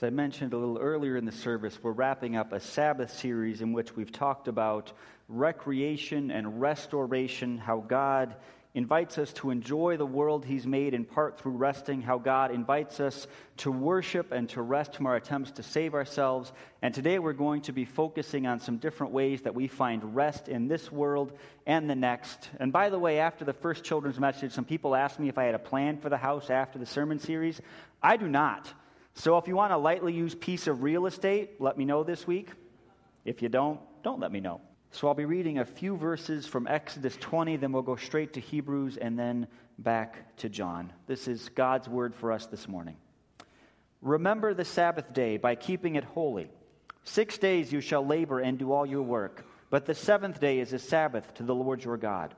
As I mentioned a little earlier in the service, we're wrapping up a Sabbath series in which we've talked about recreation and restoration, how God invites us to enjoy the world He's made in part through resting, how God invites us to worship and to rest from our attempts to save ourselves. And today we're going to be focusing on some different ways that we find rest in this world and the next. And by the way, after the first children's message, some people asked me if I had a plan for the house after the sermon series. I do not. So if you want a lightly used piece of real estate, let me know this week. If you don't, don't let me know. So I'll be reading a few verses from Exodus 20, then we'll go straight to Hebrews and then back to John. This is God's word for us this morning. Remember the Sabbath day by keeping it holy. Six days you shall labor and do all your work, but the seventh day is a Sabbath to the Lord your God.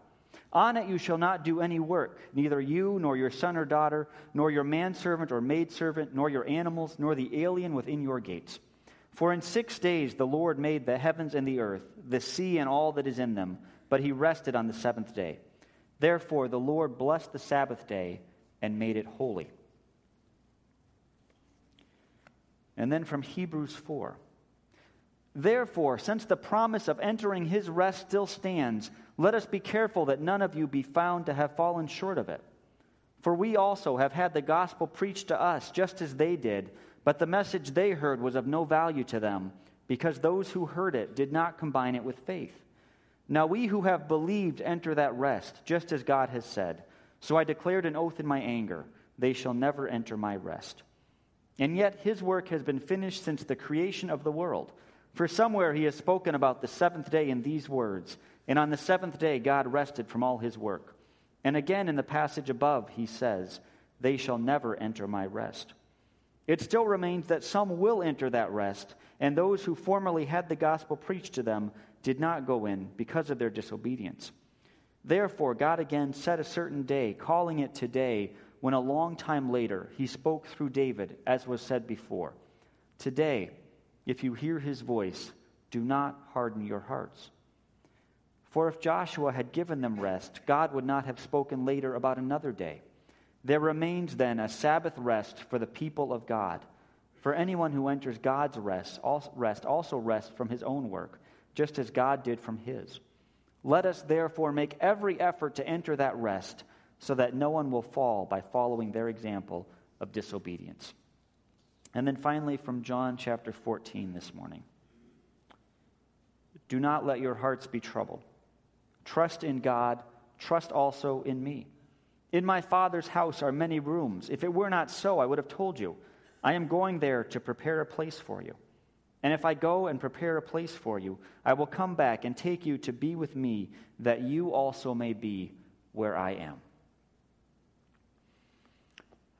On it you shall not do any work, neither you, nor your son or daughter, nor your manservant or maidservant, nor your animals, nor the alien within your gates. For in six days the Lord made the heavens and the earth, the sea and all that is in them, but he rested on the seventh day. Therefore the Lord blessed the Sabbath day and made it holy. And then from Hebrews 4. Therefore, since the promise of entering his rest still stands, let us be careful that none of you be found to have fallen short of it. For we also have had the gospel preached to us, just as they did, but the message they heard was of no value to them, because those who heard it did not combine it with faith. Now we who have believed enter that rest, just as God has said. So I declared an oath in my anger they shall never enter my rest. And yet his work has been finished since the creation of the world. For somewhere he has spoken about the seventh day in these words And on the seventh day God rested from all his work. And again in the passage above he says, They shall never enter my rest. It still remains that some will enter that rest, and those who formerly had the gospel preached to them did not go in because of their disobedience. Therefore, God again set a certain day, calling it today, when a long time later he spoke through David, as was said before. Today, if you hear his voice, do not harden your hearts. For if Joshua had given them rest, God would not have spoken later about another day. There remains then a Sabbath rest for the people of God. For anyone who enters God's rest also rests from his own work, just as God did from his. Let us therefore make every effort to enter that rest, so that no one will fall by following their example of disobedience. And then finally, from John chapter 14 this morning Do not let your hearts be troubled. Trust in God, trust also in me. In my Father's house are many rooms. If it were not so, I would have told you. I am going there to prepare a place for you. And if I go and prepare a place for you, I will come back and take you to be with me, that you also may be where I am.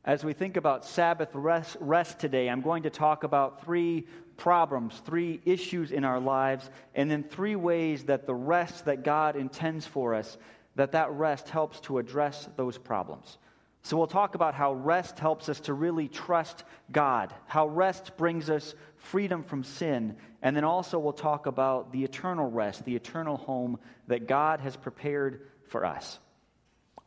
As we think about Sabbath rest, rest, today, I'm going to talk about three problems, three issues in our lives, and then three ways that the rest that God intends for us, that that rest helps to address those problems. So we'll talk about how rest helps us to really trust God, how rest brings us freedom from sin, and then also we'll talk about the eternal rest, the eternal home that God has prepared for us.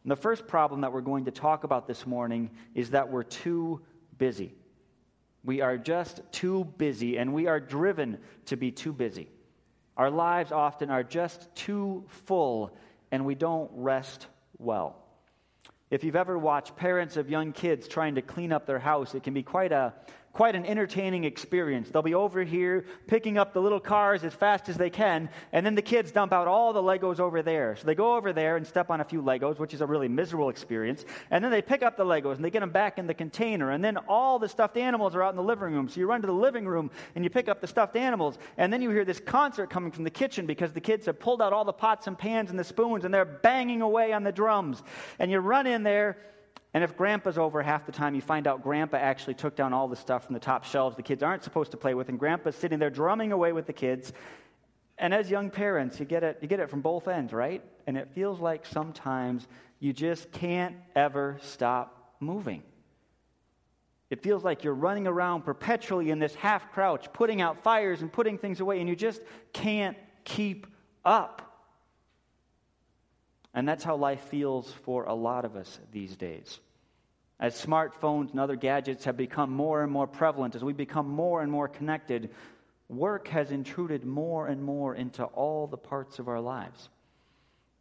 And the first problem that we're going to talk about this morning is that we're too busy. We are just too busy, and we are driven to be too busy. Our lives often are just too full, and we don't rest well. If you've ever watched parents of young kids trying to clean up their house, it can be quite a, quite an entertaining experience. They'll be over here picking up the little cars as fast as they can, and then the kids dump out all the Legos over there. So they go over there and step on a few Legos, which is a really miserable experience, and then they pick up the Legos and they get them back in the container, and then all the stuffed animals are out in the living room. So you run to the living room and you pick up the stuffed animals, and then you hear this concert coming from the kitchen because the kids have pulled out all the pots and pans and the spoons and they're banging away on the drums. And you run in there and if grandpa's over half the time, you find out grandpa actually took down all the stuff from the top shelves the kids aren't supposed to play with, and grandpa's sitting there drumming away with the kids. And as young parents, you get it, you get it from both ends, right? And it feels like sometimes you just can't ever stop moving. It feels like you're running around perpetually in this half crouch, putting out fires and putting things away, and you just can't keep up. And that's how life feels for a lot of us these days. As smartphones and other gadgets have become more and more prevalent, as we become more and more connected, work has intruded more and more into all the parts of our lives.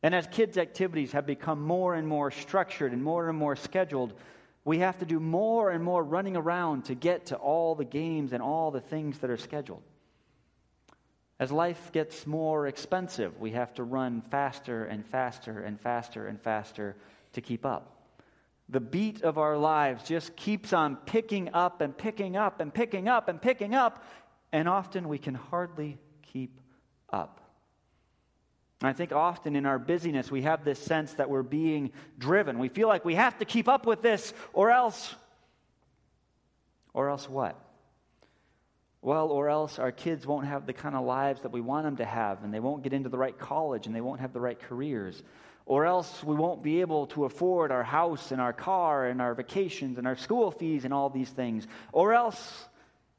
And as kids' activities have become more and more structured and more and more scheduled, we have to do more and more running around to get to all the games and all the things that are scheduled. As life gets more expensive, we have to run faster and faster and faster and faster to keep up. The beat of our lives just keeps on picking up and picking up and picking up and picking up, and often we can hardly keep up. I think often in our busyness, we have this sense that we're being driven. We feel like we have to keep up with this, or else. Or else what? Well, or else our kids won't have the kind of lives that we want them to have, and they won't get into the right college, and they won't have the right careers. Or else we won't be able to afford our house and our car and our vacations and our school fees and all these things. Or else,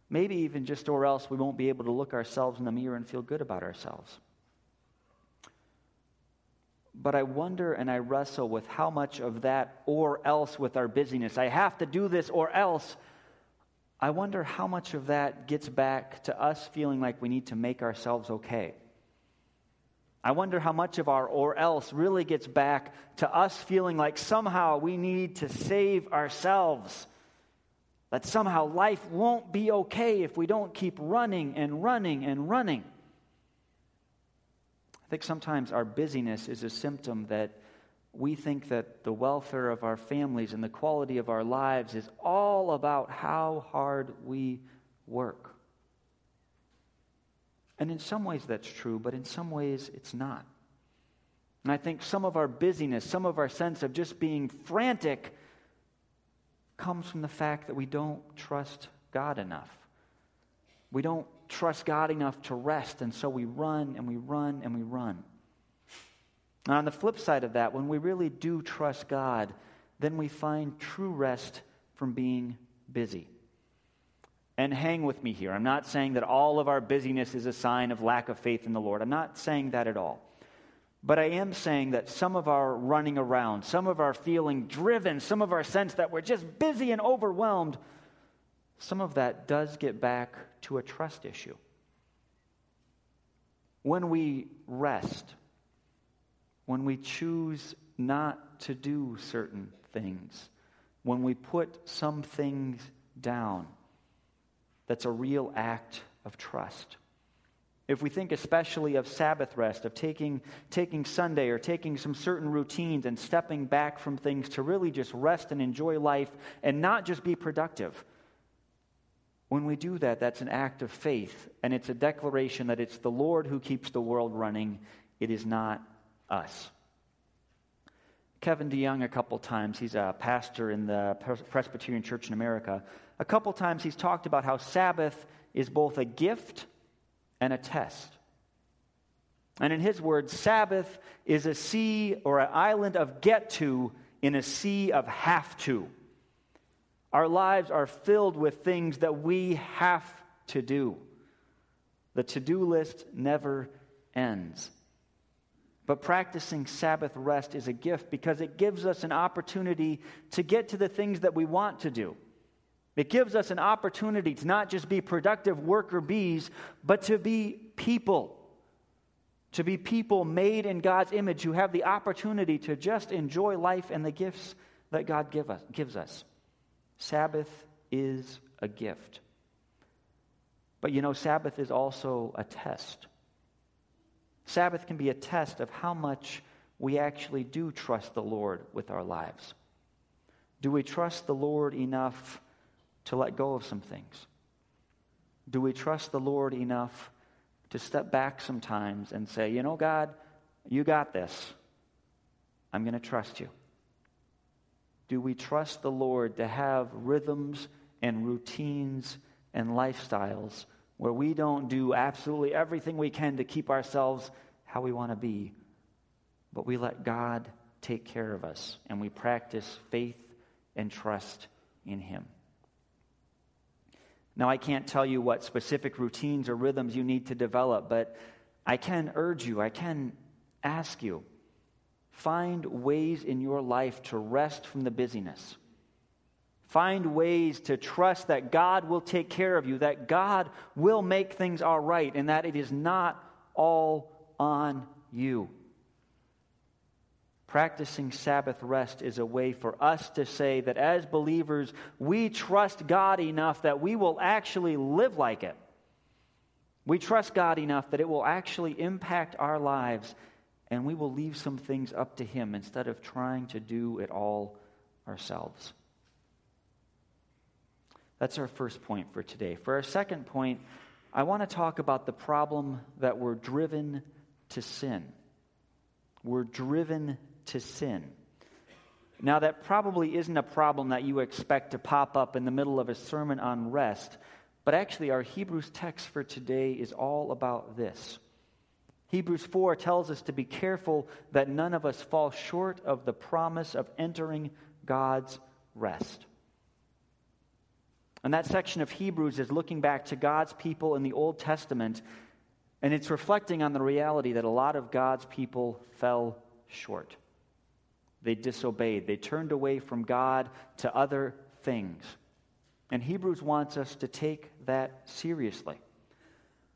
maybe even just or else, we won't be able to look ourselves in the mirror and feel good about ourselves. But I wonder and I wrestle with how much of that or else with our busyness. I have to do this or else I wonder how much of that gets back to us feeling like we need to make ourselves okay. I wonder how much of our or else really gets back to us feeling like somehow we need to save ourselves. That somehow life won't be okay if we don't keep running and running and running. I think sometimes our busyness is a symptom that we think that the welfare of our families and the quality of our lives is all about how hard we work. And in some ways that's true, but in some ways it's not. And I think some of our busyness, some of our sense of just being frantic, comes from the fact that we don't trust God enough. We don't trust God enough to rest, and so we run and we run and we run. And on the flip side of that, when we really do trust God, then we find true rest from being busy. And hang with me here. I'm not saying that all of our busyness is a sign of lack of faith in the Lord. I'm not saying that at all. But I am saying that some of our running around, some of our feeling driven, some of our sense that we're just busy and overwhelmed, some of that does get back to a trust issue. When we rest, when we choose not to do certain things, when we put some things down, that's a real act of trust. If we think especially of Sabbath rest, of taking, taking Sunday or taking some certain routines and stepping back from things to really just rest and enjoy life and not just be productive, when we do that, that's an act of faith, and it's a declaration that it's the Lord who keeps the world running, it is not us. Kevin DeYoung, a couple times, he's a pastor in the Presbyterian Church in America. A couple times he's talked about how Sabbath is both a gift and a test. And in his words, Sabbath is a sea or an island of get to in a sea of have to. Our lives are filled with things that we have to do. The to do list never ends. But practicing Sabbath rest is a gift because it gives us an opportunity to get to the things that we want to do. It gives us an opportunity to not just be productive worker bees, but to be people. To be people made in God's image who have the opportunity to just enjoy life and the gifts that God give us, gives us. Sabbath is a gift. But you know, Sabbath is also a test. Sabbath can be a test of how much we actually do trust the Lord with our lives. Do we trust the Lord enough to let go of some things? Do we trust the Lord enough to step back sometimes and say, you know, God, you got this. I'm going to trust you. Do we trust the Lord to have rhythms and routines and lifestyles where we don't do absolutely everything we can to keep ourselves how we want to be, but we let God take care of us and we practice faith and trust in Him. Now, I can't tell you what specific routines or rhythms you need to develop, but I can urge you, I can ask you, find ways in your life to rest from the busyness. Find ways to trust that God will take care of you, that God will make things all right, and that it is not all on you. Practicing Sabbath rest is a way for us to say that as believers, we trust God enough that we will actually live like it. We trust God enough that it will actually impact our lives and we will leave some things up to Him instead of trying to do it all ourselves. That's our first point for today. For our second point, I want to talk about the problem that we're driven to sin. We're driven to sin. Now, that probably isn't a problem that you expect to pop up in the middle of a sermon on rest, but actually, our Hebrews text for today is all about this. Hebrews 4 tells us to be careful that none of us fall short of the promise of entering God's rest. And that section of Hebrews is looking back to God's people in the Old Testament, and it's reflecting on the reality that a lot of God's people fell short. They disobeyed, they turned away from God to other things. And Hebrews wants us to take that seriously.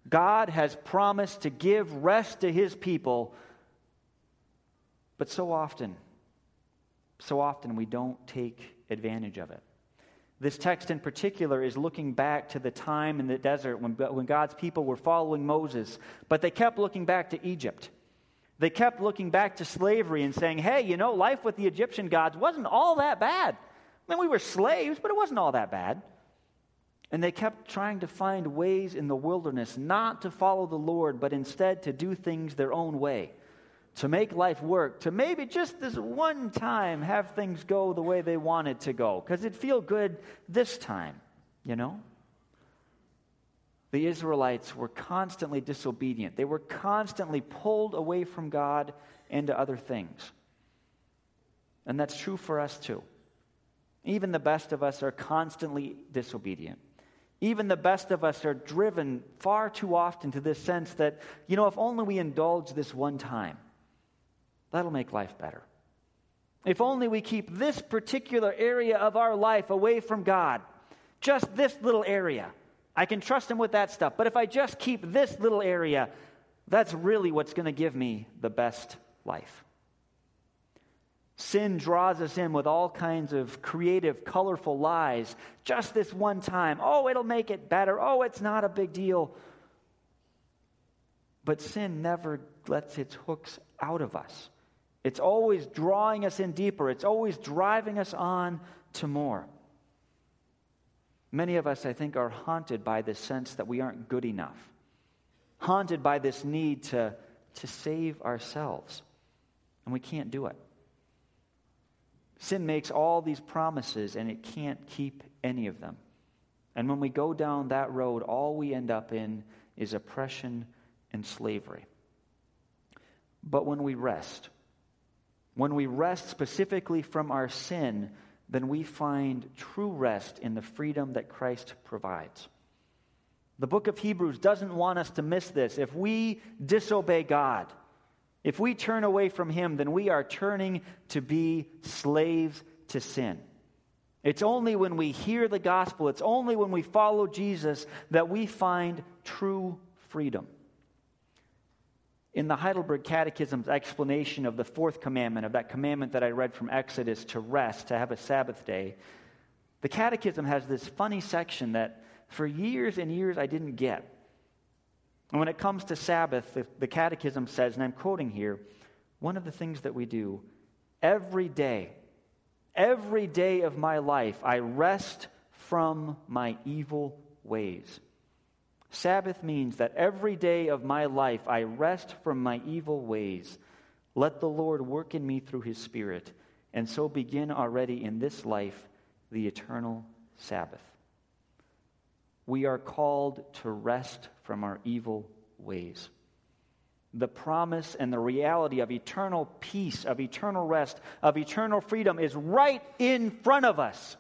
God has promised to give rest to his people, but so often, so often we don't take advantage of it. This text in particular is looking back to the time in the desert when, when God's people were following Moses, but they kept looking back to Egypt. They kept looking back to slavery and saying, hey, you know, life with the Egyptian gods wasn't all that bad. I mean, we were slaves, but it wasn't all that bad. And they kept trying to find ways in the wilderness not to follow the Lord, but instead to do things their own way to make life work, to maybe just this one time have things go the way they wanted to go, because it'd feel good this time, you know? The Israelites were constantly disobedient. They were constantly pulled away from God into other things. And that's true for us too. Even the best of us are constantly disobedient. Even the best of us are driven far too often to this sense that, you know, if only we indulge this one time, That'll make life better. If only we keep this particular area of our life away from God, just this little area, I can trust Him with that stuff. But if I just keep this little area, that's really what's going to give me the best life. Sin draws us in with all kinds of creative, colorful lies just this one time. Oh, it'll make it better. Oh, it's not a big deal. But sin never lets its hooks out of us. It's always drawing us in deeper, it's always driving us on to more. Many of us, I think, are haunted by this sense that we aren't good enough, haunted by this need to, to save ourselves, and we can't do it. Sin makes all these promises, and it can't keep any of them. And when we go down that road, all we end up in is oppression and slavery. But when we rest, when we rest specifically from our sin, then we find true rest in the freedom that Christ provides. The book of Hebrews doesn't want us to miss this. If we disobey God, if we turn away from Him, then we are turning to be slaves to sin. It's only when we hear the gospel, it's only when we follow Jesus that we find true freedom. In the Heidelberg Catechism's explanation of the fourth commandment, of that commandment that I read from Exodus to rest, to have a Sabbath day, the Catechism has this funny section that for years and years I didn't get. And when it comes to Sabbath, the, the Catechism says, and I'm quoting here, one of the things that we do every day, every day of my life, I rest from my evil ways. Sabbath means that every day of my life I rest from my evil ways. Let the Lord work in me through his Spirit, and so begin already in this life the eternal Sabbath. We are called to rest from our evil ways. The promise and the reality of eternal peace, of eternal rest, of eternal freedom is right in front of us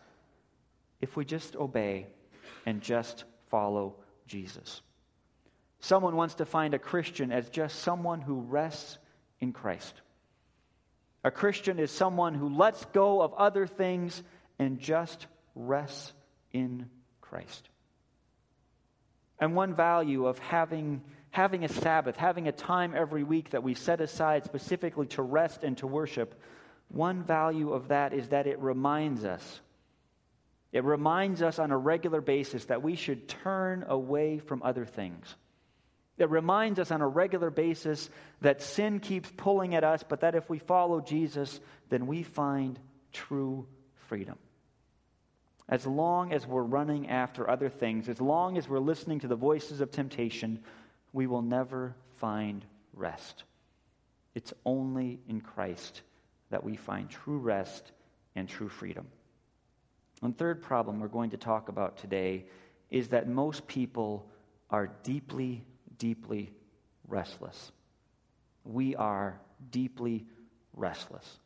if we just obey and just follow Jesus. Someone wants to find a Christian as just someone who rests in Christ. A Christian is someone who lets go of other things and just rests in Christ. And one value of having, having a Sabbath, having a time every week that we set aside specifically to rest and to worship, one value of that is that it reminds us. It reminds us on a regular basis that we should turn away from other things. It reminds us on a regular basis that sin keeps pulling at us, but that if we follow Jesus, then we find true freedom. As long as we're running after other things, as long as we're listening to the voices of temptation, we will never find rest. It's only in Christ that we find true rest and true freedom. And third problem we're going to talk about today is that most people are deeply, deeply restless. We are deeply restless.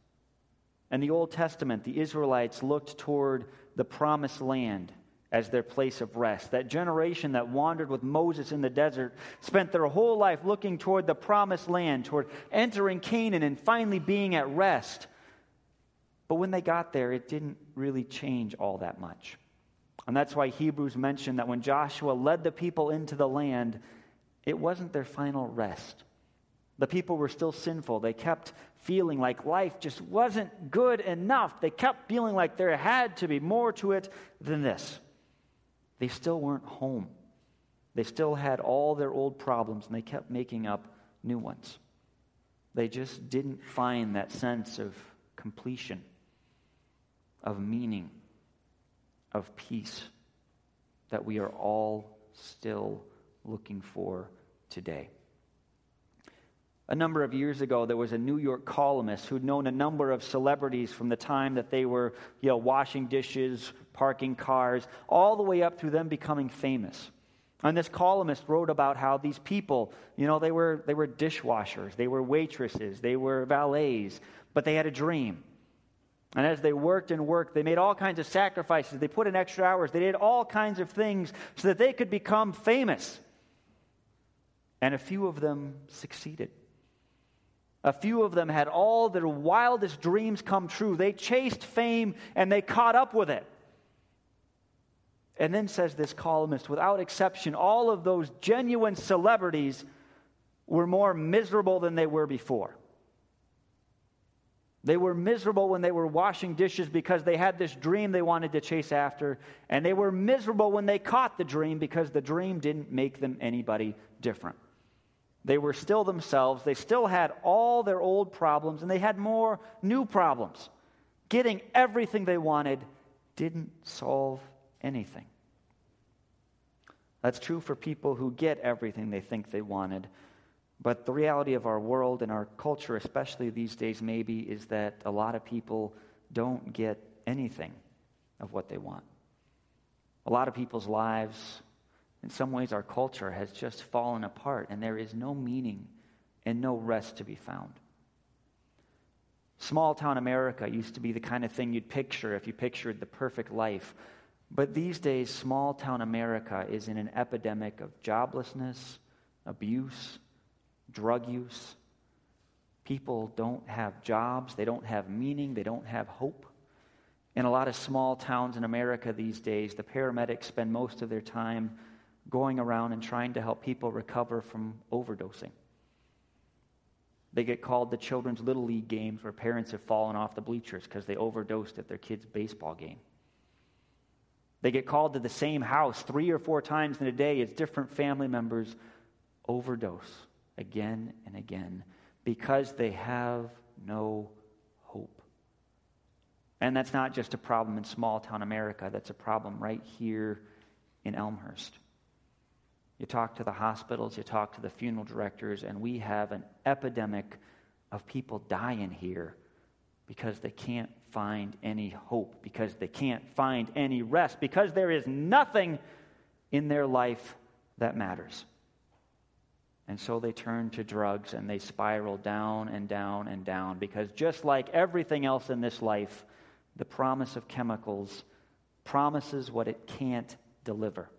In the Old Testament, the Israelites looked toward the promised land as their place of rest. That generation that wandered with Moses in the desert spent their whole life looking toward the promised land, toward entering Canaan and finally being at rest. But when they got there, it didn't really change all that much. And that's why Hebrews mentioned that when Joshua led the people into the land, it wasn't their final rest. The people were still sinful. They kept feeling like life just wasn't good enough. They kept feeling like there had to be more to it than this. They still weren't home. They still had all their old problems and they kept making up new ones. They just didn't find that sense of completion, of meaning, of peace that we are all still looking for today. A number of years ago, there was a New York columnist who'd known a number of celebrities from the time that they were, you know, washing dishes, parking cars, all the way up through them becoming famous. And this columnist wrote about how these people, you know, they were, they were dishwashers, they were waitresses, they were valets, but they had a dream. And as they worked and worked, they made all kinds of sacrifices. They put in extra hours. They did all kinds of things so that they could become famous. And a few of them succeeded. A few of them had all their wildest dreams come true. They chased fame and they caught up with it. And then says this columnist, without exception, all of those genuine celebrities were more miserable than they were before. They were miserable when they were washing dishes because they had this dream they wanted to chase after. And they were miserable when they caught the dream because the dream didn't make them anybody different. They were still themselves. They still had all their old problems, and they had more new problems. Getting everything they wanted didn't solve anything. That's true for people who get everything they think they wanted. But the reality of our world and our culture, especially these days, maybe, is that a lot of people don't get anything of what they want. A lot of people's lives in some ways, our culture has just fallen apart, and there is no meaning and no rest to be found. Small town America used to be the kind of thing you'd picture if you pictured the perfect life. But these days, small town America is in an epidemic of joblessness, abuse, drug use. People don't have jobs, they don't have meaning, they don't have hope. In a lot of small towns in America these days, the paramedics spend most of their time going around and trying to help people recover from overdosing. They get called to children's little league games where parents have fallen off the bleachers because they overdosed at their kid's baseball game. They get called to the same house three or four times in a day as different family members overdose again and again because they have no hope. And that's not just a problem in small town America, that's a problem right here in Elmhurst. You talk to the hospitals, you talk to the funeral directors, and we have an epidemic of people dying here because they can't find any hope, because they can't find any rest, because there is nothing in their life that matters. And so they turn to drugs and they spiral down and down and down because just like everything else in this life, the promise of chemicals promises what it can't deliver.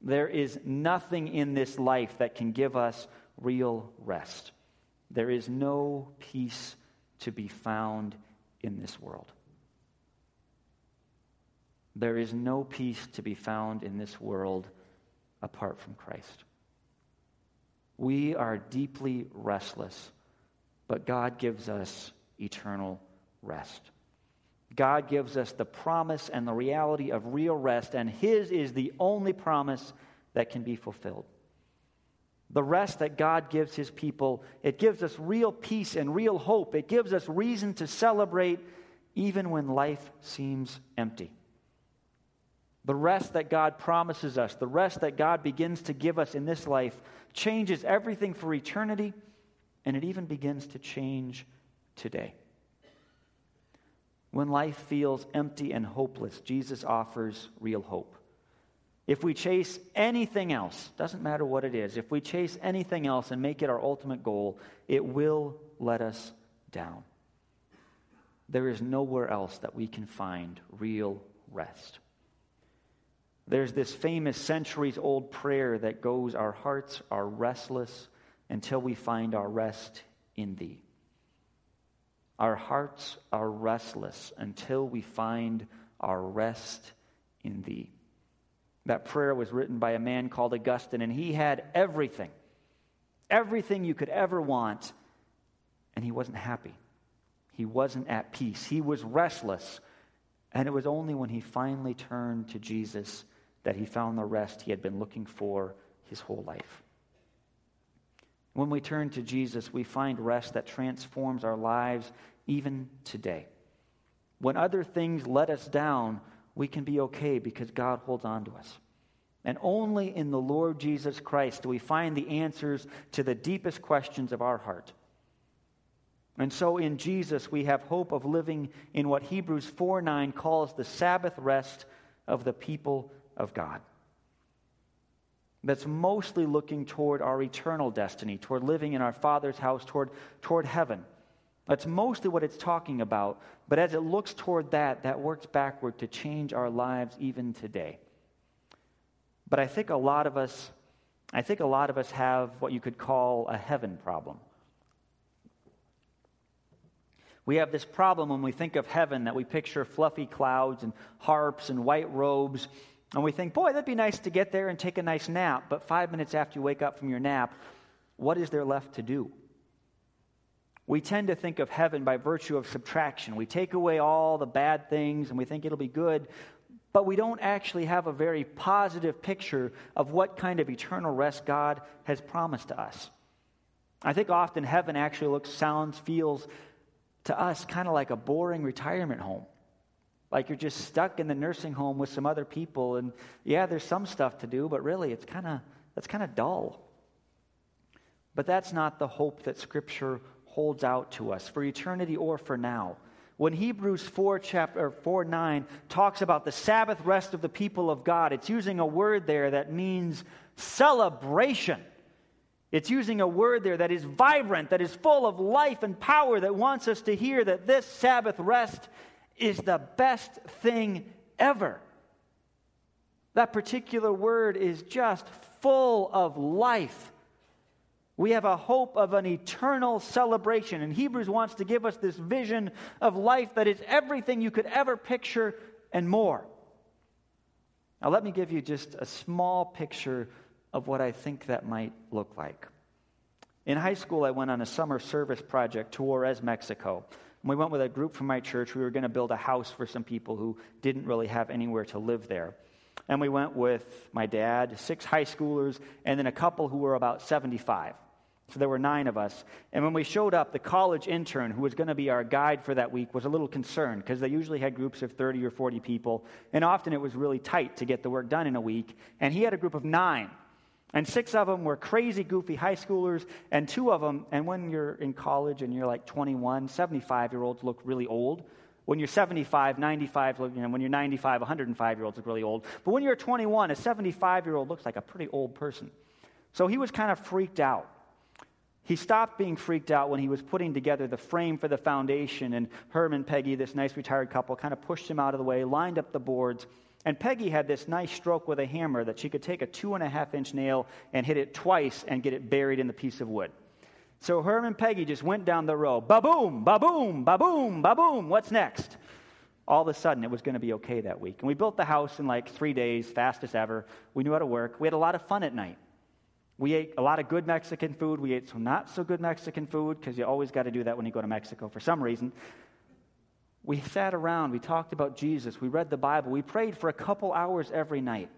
There is nothing in this life that can give us real rest. There is no peace to be found in this world. There is no peace to be found in this world apart from Christ. We are deeply restless, but God gives us eternal rest. God gives us the promise and the reality of real rest, and His is the only promise that can be fulfilled. The rest that God gives His people, it gives us real peace and real hope. It gives us reason to celebrate even when life seems empty. The rest that God promises us, the rest that God begins to give us in this life, changes everything for eternity, and it even begins to change today. When life feels empty and hopeless, Jesus offers real hope. If we chase anything else, doesn't matter what it is, if we chase anything else and make it our ultimate goal, it will let us down. There is nowhere else that we can find real rest. There's this famous centuries old prayer that goes, Our hearts are restless until we find our rest in Thee. Our hearts are restless until we find our rest in Thee. That prayer was written by a man called Augustine, and he had everything, everything you could ever want, and he wasn't happy. He wasn't at peace. He was restless. And it was only when he finally turned to Jesus that he found the rest he had been looking for his whole life. When we turn to Jesus, we find rest that transforms our lives even today. When other things let us down, we can be okay because God holds on to us. And only in the Lord Jesus Christ do we find the answers to the deepest questions of our heart. And so in Jesus, we have hope of living in what Hebrews 4 9 calls the Sabbath rest of the people of God. That's mostly looking toward our eternal destiny, toward living in our Father's house, toward, toward heaven. That's mostly what it's talking about. But as it looks toward that, that works backward to change our lives even today. But I think a lot of us, I think a lot of us have what you could call a heaven problem. We have this problem when we think of heaven that we picture fluffy clouds and harps and white robes and we think, boy, that'd be nice to get there and take a nice nap. But five minutes after you wake up from your nap, what is there left to do? We tend to think of heaven by virtue of subtraction. We take away all the bad things and we think it'll be good, but we don't actually have a very positive picture of what kind of eternal rest God has promised to us. I think often heaven actually looks, sounds, feels to us kind of like a boring retirement home like you're just stuck in the nursing home with some other people and yeah there's some stuff to do but really it's kind of that's kind of dull. But that's not the hope that scripture holds out to us. For eternity or for now. When hebrews 4 chapter 4 9 talks about the sabbath rest of the people of god it's using a word there that means celebration. It's using a word there that is vibrant, that is full of life and power, that wants us to hear that this Sabbath rest is the best thing ever. That particular word is just full of life. We have a hope of an eternal celebration. And Hebrews wants to give us this vision of life that is everything you could ever picture and more. Now, let me give you just a small picture of what I think that might look like. In high school, I went on a summer service project to Juarez, Mexico. We went with a group from my church. We were going to build a house for some people who didn't really have anywhere to live there. And we went with my dad, six high schoolers, and then a couple who were about 75. So there were nine of us. And when we showed up, the college intern who was going to be our guide for that week was a little concerned because they usually had groups of 30 or 40 people. And often it was really tight to get the work done in a week. And he had a group of nine. And six of them were crazy, goofy high schoolers, and two of them, and when you're in college and you're like 21, 75 year olds look really old. When you're 75, 95, you know, when you're 95, 105 year olds look really old. But when you're 21, a 75 year old looks like a pretty old person. So he was kind of freaked out. He stopped being freaked out when he was putting together the frame for the foundation, and Herm and Peggy, this nice retired couple, kind of pushed him out of the way, lined up the boards, and Peggy had this nice stroke with a hammer that she could take a two and a half inch nail and hit it twice and get it buried in the piece of wood. So Herm and Peggy just went down the row. Ba boom, ba boom, ba boom, ba boom. What's next? all of a sudden it was going to be okay that week. And we built the house in like three days, fastest ever. We knew how to work. We had a lot of fun at night. We ate a lot of good Mexican food. We ate some not so good Mexican food because you always got to do that when you go to Mexico for some reason. We sat around. We talked about Jesus. We read the Bible. We prayed for a couple hours every night.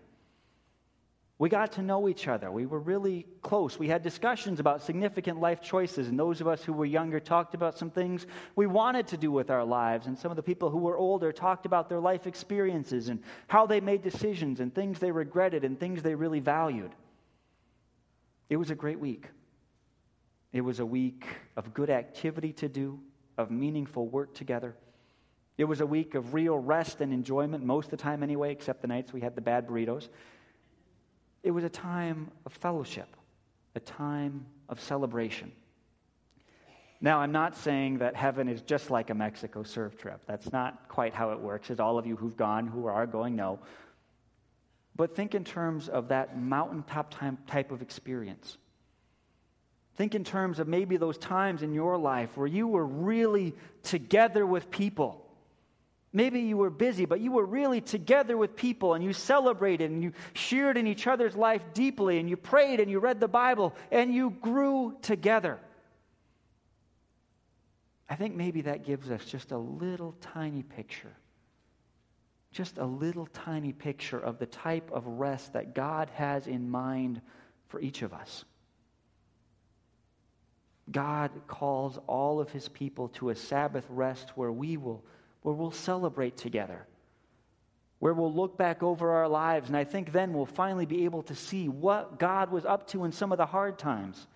We got to know each other. We were really close. We had discussions about significant life choices, and those of us who were younger talked about some things we wanted to do with our lives. And some of the people who were older talked about their life experiences and how they made decisions and things they regretted and things they really valued. It was a great week. It was a week of good activity to do, of meaningful work together. It was a week of real rest and enjoyment, most of the time anyway, except the nights we had the bad burritos. It was a time of fellowship, a time of celebration. Now, I'm not saying that heaven is just like a Mexico surf trip. That's not quite how it works, as all of you who've gone, who are going, know. But think in terms of that mountaintop type of experience. Think in terms of maybe those times in your life where you were really together with people. Maybe you were busy, but you were really together with people and you celebrated and you shared in each other's life deeply and you prayed and you read the Bible and you grew together. I think maybe that gives us just a little tiny picture just a little tiny picture of the type of rest that God has in mind for each of us. God calls all of his people to a Sabbath rest where we will where we'll celebrate together. Where we'll look back over our lives and I think then we'll finally be able to see what God was up to in some of the hard times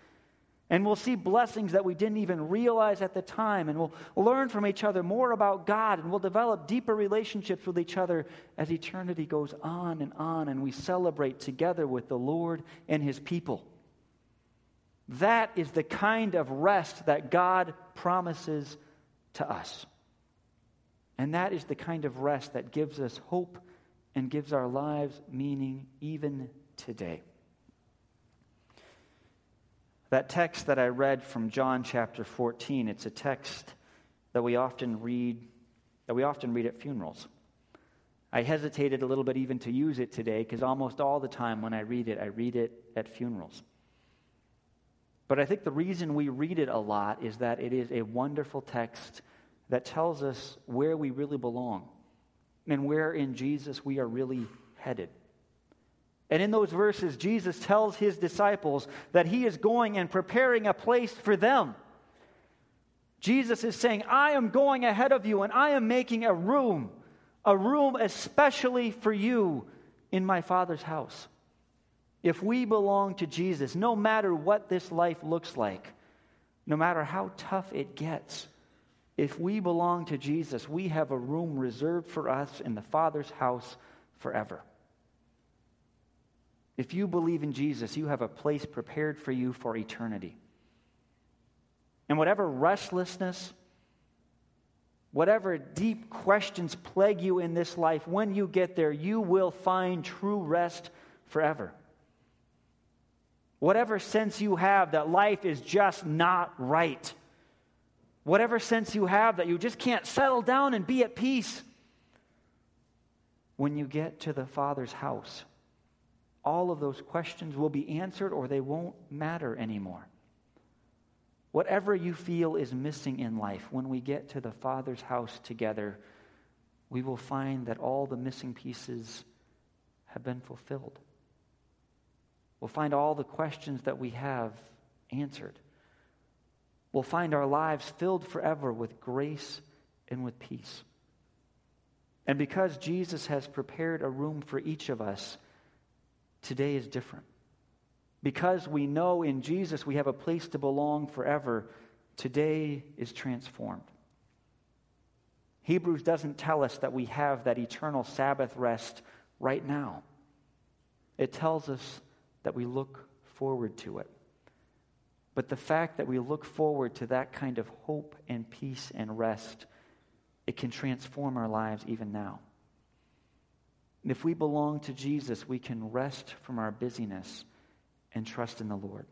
and we'll see blessings that we didn't even realize at the time. And we'll learn from each other more about God. And we'll develop deeper relationships with each other as eternity goes on and on. And we celebrate together with the Lord and his people. That is the kind of rest that God promises to us. And that is the kind of rest that gives us hope and gives our lives meaning even today. That text that I read from John chapter 14, it's a text that we often read that we often read at funerals. I hesitated a little bit even to use it today because almost all the time when I read it, I read it at funerals. But I think the reason we read it a lot is that it is a wonderful text that tells us where we really belong and where in Jesus we are really headed. And in those verses, Jesus tells his disciples that he is going and preparing a place for them. Jesus is saying, I am going ahead of you and I am making a room, a room especially for you in my Father's house. If we belong to Jesus, no matter what this life looks like, no matter how tough it gets, if we belong to Jesus, we have a room reserved for us in the Father's house forever. If you believe in Jesus, you have a place prepared for you for eternity. And whatever restlessness, whatever deep questions plague you in this life, when you get there, you will find true rest forever. Whatever sense you have that life is just not right, whatever sense you have that you just can't settle down and be at peace, when you get to the Father's house, all of those questions will be answered or they won't matter anymore. Whatever you feel is missing in life, when we get to the Father's house together, we will find that all the missing pieces have been fulfilled. We'll find all the questions that we have answered. We'll find our lives filled forever with grace and with peace. And because Jesus has prepared a room for each of us, today is different. Because we know in Jesus we have a place to belong forever, today is transformed. Hebrews doesn't tell us that we have that eternal Sabbath rest right now. It tells us that we look forward to it. But the fact that we look forward to that kind of hope and peace and rest, it can transform our lives even now. If we belong to Jesus, we can rest from our busyness and trust in the Lord.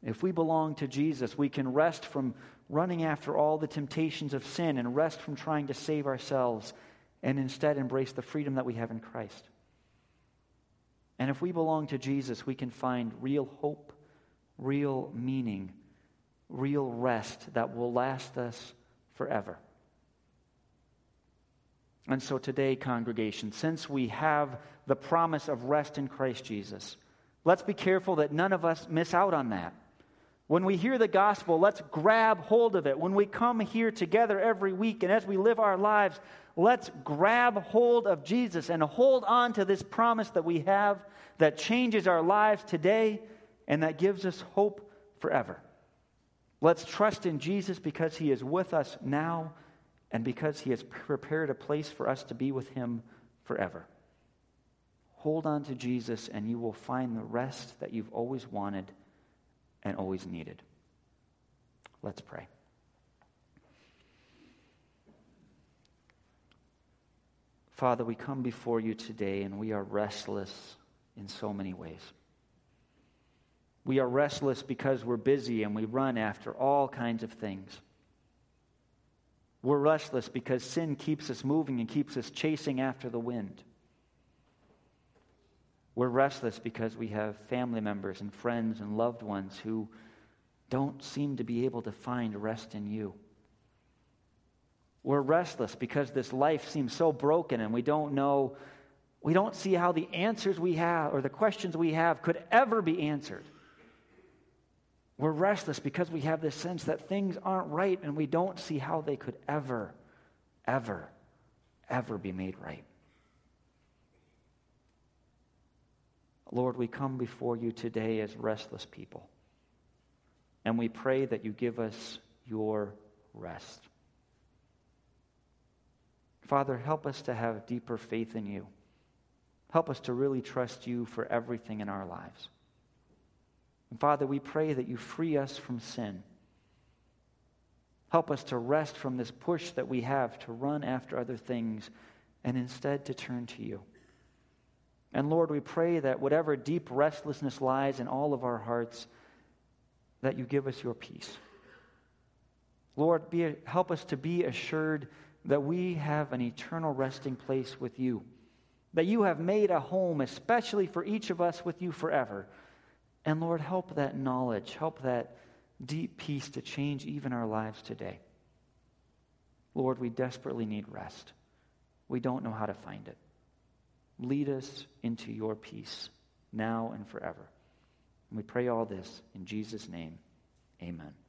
If we belong to Jesus, we can rest from running after all the temptations of sin and rest from trying to save ourselves and instead embrace the freedom that we have in Christ. And if we belong to Jesus, we can find real hope, real meaning, real rest that will last us forever. And so today, congregation, since we have the promise of rest in Christ Jesus, let's be careful that none of us miss out on that. When we hear the gospel, let's grab hold of it. When we come here together every week and as we live our lives, let's grab hold of Jesus and hold on to this promise that we have that changes our lives today and that gives us hope forever. Let's trust in Jesus because he is with us now and because he has prepared a place for us to be with him forever. Hold on to Jesus, and you will find the rest that you've always wanted and always needed. Let's pray. Father, we come before you today and we are restless in so many ways. We are restless because we're busy and we run after all kinds of things. We're restless because sin keeps us moving and keeps us chasing after the wind. We're restless because we have family members and friends and loved ones who don't seem to be able to find rest in you. We're restless because this life seems so broken and we don't know, we don't see how the answers we have or the questions we have could ever be answered. We're restless because we have this sense that things aren't right and we don't see how they could ever, ever, ever be made right. Lord, we come before you today as restless people. And we pray that you give us your rest. Father, help us to have deeper faith in you. Help us to really trust you for everything in our lives. And Father, we pray that you free us from sin. Help us to rest from this push that we have to run after other things and instead to turn to you. And Lord, we pray that whatever deep restlessness lies in all of our hearts, that you give us your peace. Lord, be, help us to be assured that we have an eternal resting place with you, that you have made a home, especially for each of us, with you forever. And Lord, help that knowledge, help that deep peace to change even our lives today. Lord, we desperately need rest. We don't know how to find it. Lead us into your peace now and forever. And we pray all this in Jesus' name. Amen.